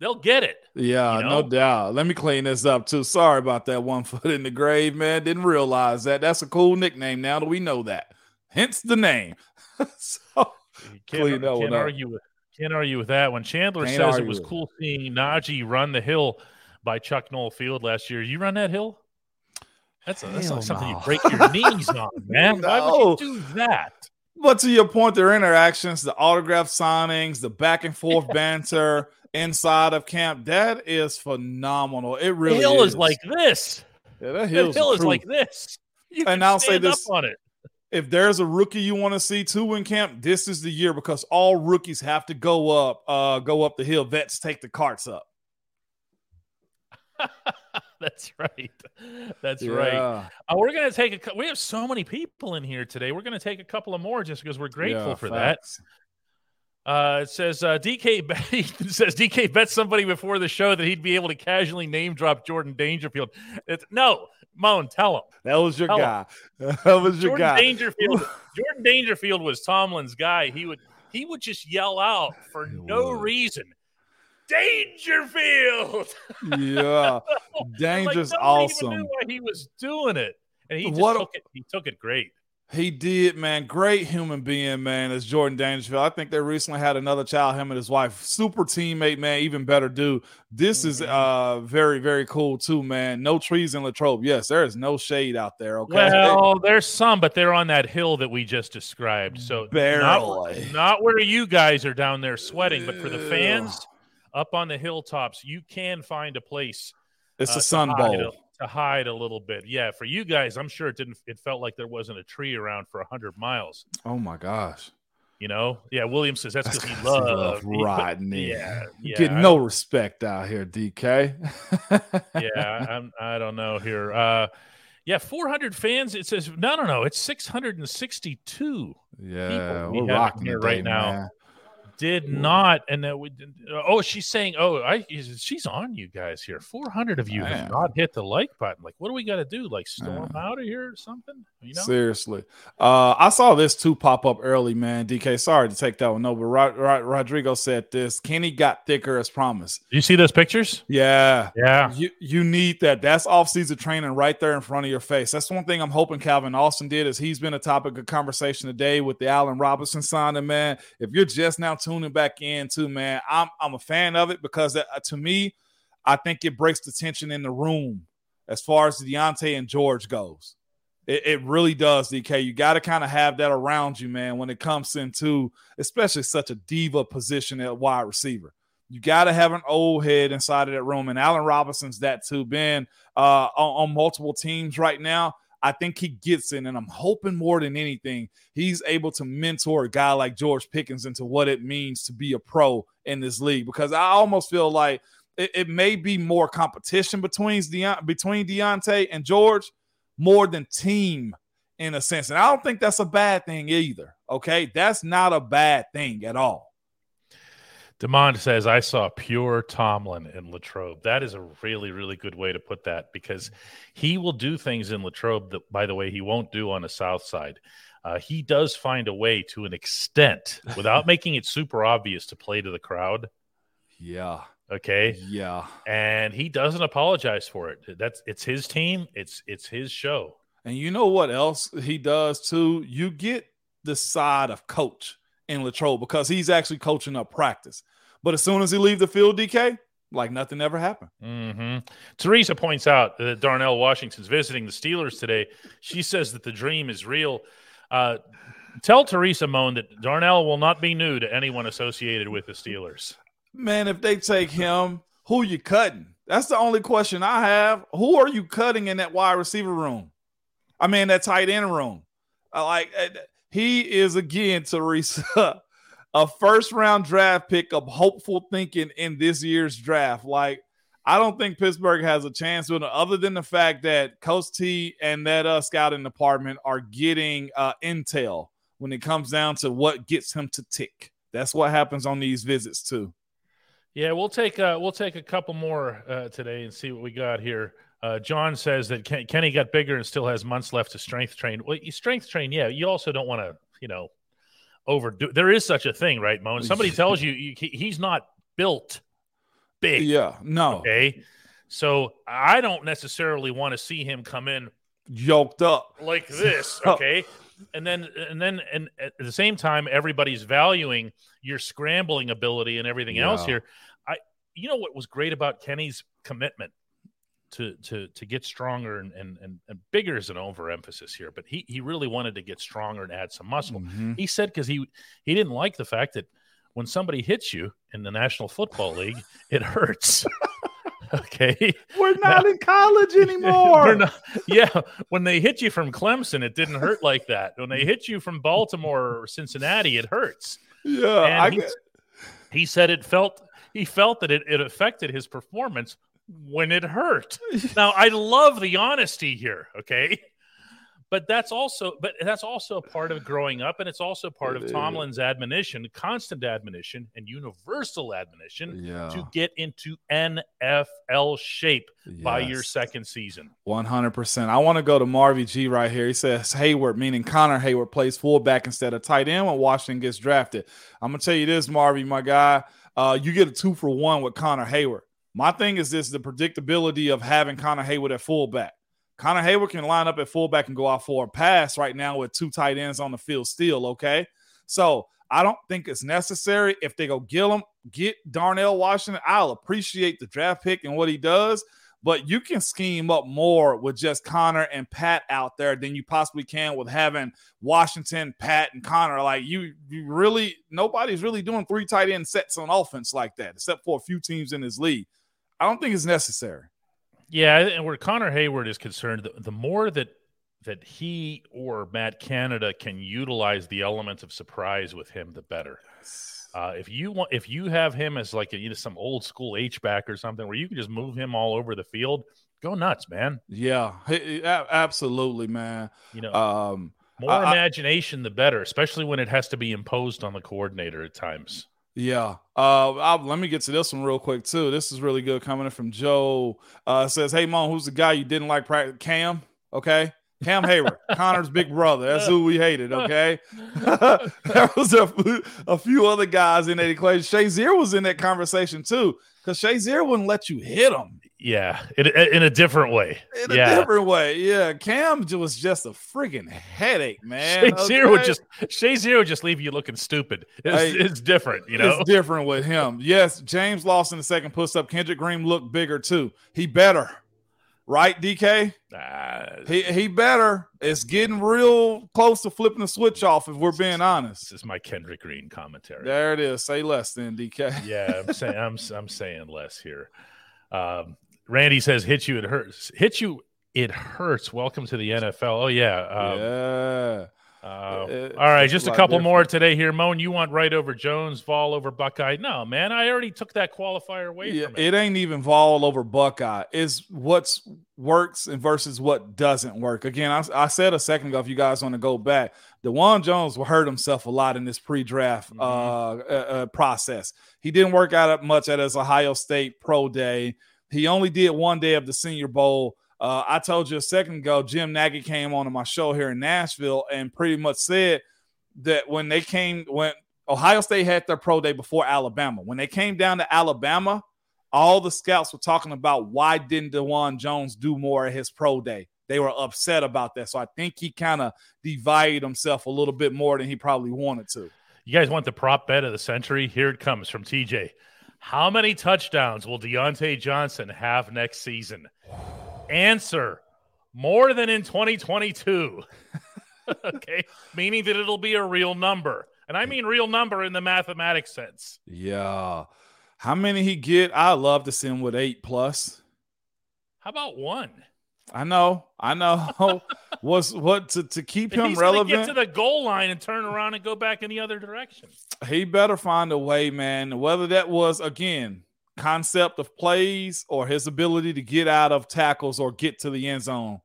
they'll get it. Yeah, You no doubt. Let me clean this up too. Sorry about that one foot in the grave, man. Didn't realize that. That's a cool nickname now that we know that. Hence the name. so You can't, that can't up. argue with can't argue with that. When Chandler Can't says it was with it. cool seeing Najee run the hill by Chuck Noll Field last year, you run that hill? That's, a, that's Hell like something no. you break your knees on, man. Why No. would you do that? but to your point, their interactions, the autograph signings, the back and forth banter inside of camp, that is phenomenal. It really the hill is. is like this. yeah, that The hill is like this. You And I'll say this- on it. if there's a rookie you want to see too in camp, this is the year because all rookies have to go up, uh, go up the hill. Vets take the carts up. That's right. That's right. Uh, we're gonna take a. We have so many people in here today. We're gonna take a couple of more just because we're grateful Yeah, for that. Uh, it says uh, DK bet, says DK bet somebody before the show that he'd be able to casually name drop Jordan Dangerfield. It's, no, Moan, tell him. That was your Tell him. guy. That was your Jordan guy. Dangerfield. Jordan Dangerfield was Tomlin's guy. He would he would just yell out for no reason. Dangerfield. yeah, Like, nobody even awesome. knew why he was doing it, and he just What took it. He took it great. He did, man. Great human being, man. As Jordan Dangerfield, I think they recently had another child. Him and his wife, super teammate, man. Even better dude. This mm-hmm. is uh very, very cool too, man. No trees in Latrobe. Yes, there is no shade out there. Okay. Well, there's some, but they're on that hill that we just described. So barely not, not where you guys are down there sweating, but for the fans up on the hilltops, you can find a place. It's uh, a sun bowl to hide a little bit. Yeah, for you guys, I'm sure it didn't. It felt like there wasn't a tree around for hundred miles. Oh my gosh. You know, yeah. William says that's because he loved Rodney. Yeah, yeah. Get no respect out here, DK. yeah, I'm, I don't know here. Uh, yeah, 400 fans. It says no, no, no. It's 662. Yeah, we're rocking here right now. Man did not, and that we. Oh, she's saying, "Oh, I." She's on you guys here. Four hundred of you Man. have not hit the like button. Like, what do we got to do? Like, storm uh, out of here or something? You know? Seriously, uh, I saw this too pop up early, man. DK, sorry to take that one. No, but Rod- Rod- Rodrigo said this. Kenny got thicker as promised. You see those pictures? Yeah, yeah. You you need that. That's off season training right there in front of your face. That's one thing I'm hoping Calvin Austin did. Is he's been a topic of conversation today with the Allen Robinson signing. Man, if you're just now tuning back in, too, man, I'm I'm a fan of it because uh, to me, I think it breaks the tension in the room as far as Diontae and George goes. It, it really does, DK. You got to kind of have that around you, man, when it comes into especially such a diva position at wide receiver. You got to have an old head inside of that room. And Allen Robinson's that too. Been uh, on, on multiple teams right now. I think he gets in, and I'm hoping more than anything, he's able to mentor a guy like George Pickens into what it means to be a pro in this league. Because I almost feel like it, it may be more competition between between Diontae and George, more than team in a sense. And I don't think that's a bad thing either. Okay. That's not a bad thing at all. Demond says, I saw pure Tomlin in Latrobe. That is a really, really good way to put that because he will do things in Latrobe that, by the way, he won't do on the South Side. Uh, he does find a way to an extent without making it super obvious to play to the crowd. Yeah. Okay. Yeah. And he doesn't apologize for it. That's it's his team. It's it's his show. And you know what else he does too? You get the side of coach in Latrobe because he's actually coaching up practice. But as soon as he leave the field, DK, like nothing ever happened. Mm-hmm. Teresa points out that Darnell Washington's visiting the Steelers today. She says that the dream is real. Uh, tell Teresa Moan that Darnell will not be new to anyone associated with the Steelers. Man, if they take him, who you cutting? That's the only question I have. Who are you cutting in that wide receiver room? I mean, that tight end room. I like uh, he is again, Teresa, a first round draft pick of hopeful thinking in this year's draft. Like, I don't think Pittsburgh has a chance with it, other than the fact that Coach T and that uh, scouting department are getting uh, intel when it comes down to what gets him to tick. That's what happens on these visits too. Yeah, we'll take uh, we'll take a couple more uh, today and see what we got here. Uh, John says that Ken- Kenny got bigger and still has months left to strength train. Well, you strength train, yeah. You also don't want to, you know, overdo. There is such a thing, right, Mo? somebody tells you, you he's not built big. Yeah, no. Okay, so I don't necessarily want to see him come in yoked up like this. Okay. and then and then and at the same time everybody's valuing your scrambling ability and everything yeah. else here I, you know what was great about Kenny's commitment to to to get stronger and and and, and bigger is an overemphasis here, but he he really wanted to get stronger and add some muscle. Mm-hmm. He said because he he didn't like the fact that when somebody hits you in the National Football League, it hurts. okay, we're not now, in college anymore. Not, yeah, when they hit you from Clemson, it didn't hurt like that. When they hit you from Baltimore or Cincinnati, it hurts. Yeah, I he, he said it felt he felt that it, it affected his performance when it hurt. now, I love the honesty here, okay? But that's also but that's also a part of growing up and it's also part of Tomlin's admonition, constant admonition and universal admonition yeah. to get into NFL shape yes. by your second season. 100%. I want to go to Marvy G right here. He says Heyward, meaning Connor Heyward, plays fullback instead of tight end when Washington gets drafted. I'm going to tell you this, Marvy, my guy uh, you get a two for one with Connor Heyward. My thing is this the predictability of having Connor Heyward at fullback. Connor Heyward can line up at fullback and go out for a pass right now with two tight ends on the field still, okay? So I don't think it's necessary. If they go get him, get Darnell Washington, I'll appreciate the draft pick and what he does. But you can scheme up more with just Connor and Pat out there than you possibly can with having Washington, Pat, and Connor. Like you, you really nobody's really doing three tight end sets on offense like that, except for a few teams in this league. I don't think it's necessary. Yeah, and where Connor Heyward is concerned, the, the more that that he or Matt Canada can utilize the elements of surprise with him, the better. Uh, if you want, if you have him as like a, you know some old school H back or something where you can just move him all over the field, go nuts, man. Yeah, absolutely, man. You know, Um, more I- I- imagination, the better, especially when it has to be imposed on the coordinator at times. Yeah. Uh, I'll, let me get to this one real quick too. This is really good coming in from Joe. Uh, says, "Hey, mom, who's the guy you didn't like? Practice? Cam. Okay, Cam Heyward, Connor's big brother. That's who we hated. Okay. there was a, few- a few other guys in that equation. Shazier was in that conversation too, because Shazier wouldn't let you hit him Yeah, in, in a different way. in a yeah, different way. Yeah, Cam was just a freaking headache, man. Shazier would just Shazier would just leave you looking stupid. It's, Hey, it's different, you know. It's different with him. Yes, James lost in the second push up. Kendrick Green looked bigger too. He better. Right, DK? Ah, He he better. It's getting real close to flipping the switch off if we're being honest, this is my Kendrick Green commentary. There it is. Say less then, DK. yeah, I'm saying I'm I'm saying less here. Um, Randy says, "Hit you, it hurts. Hit you, it hurts." Welcome to the NFL. Oh yeah. Um, yeah. uh, It- all right, just a lot couple more today here. Moan, you want right over Jones, Vol over Buckeye? No, man, I already took that qualifier away Yeah, from it. it ain't even Vol over Buckeye. It's what's works and versus what doesn't work. Again, I, I said a second ago, if you guys want to go back, Dawand Jones will hurt himself a lot in this pre-draft Mhm. uh, uh, uh, process. He didn't work out much at his Ohio State pro day. He only did one day of the Senior Bowl. Uh, I told you a second ago, Jim Nagy came on to my show here in Nashville and pretty much said that when they came, when Ohio State had their pro day before Alabama, when they came down to Alabama, all the scouts were talking about why didn't Dawand Jones do more at his pro day? They were upset about that. So I think he kind of divided himself a little bit more than he probably wanted to. You guys want the prop bet of the century? Here it comes from TJ. How many touchdowns will Diontae Johnson have next season? Answer more than in 2022. okay. Meaning that it'll be a real number. And I mean real number in the mathematics sense. Yeah. How many he get? I love to see him with eight plus. How about one? I know, I know. What's what to, to keep him he's relevant? get to the goal line and turn around and go back in the other direction. he better find a way, man. Whether that was again concept of plays or his ability to get out of tackles or get to the end zone,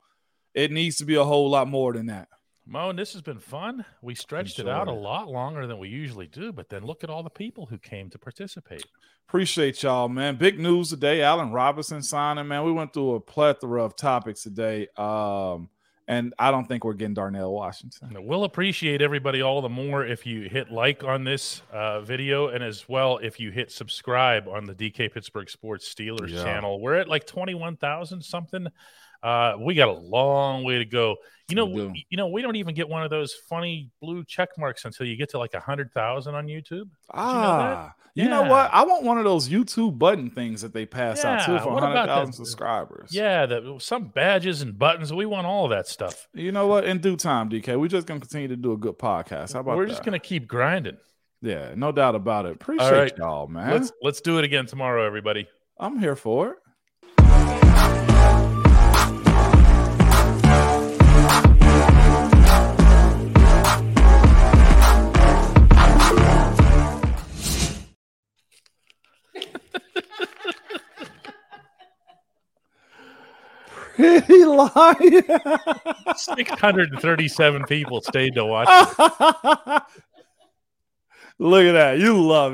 it needs to be a whole lot more than that. Mo, and this has been fun. We stretched it out a lot longer than we usually do, but then look at all the people who came to participate. Appreciate y'all, man. Big news today. Allen Robinson signing, man. We went through a plethora of topics today. Um, and I don't think we're getting Darnell Washington. We'll appreciate everybody all the more if you hit like on this uh, video and as well if you hit subscribe on the DK Pittsburgh Sports Steelers Yeah. channel. We're at like 21,000 something. Uh, we got a long way to go. You know, We you know, we don't even get one of those funny blue check marks until you get to like a hundred thousand on YouTube. Ah, you know, Yeah. what? I want one of those YouTube button things that they pass out too for what 100,000 subscribers. Yeah, the, some badges and buttons. We want all of that stuff. You know what? In due time, DK, we're just going to continue to do a good podcast. How about We're that? just gonna keep grinding. Yeah, no doubt about it. Appreciate right. y'all, man. Let's let's do it again tomorrow, everybody. I'm here for it. Pretty lion. Six hundred and thirty-seven people stayed to watch. it. Look at that. You love it.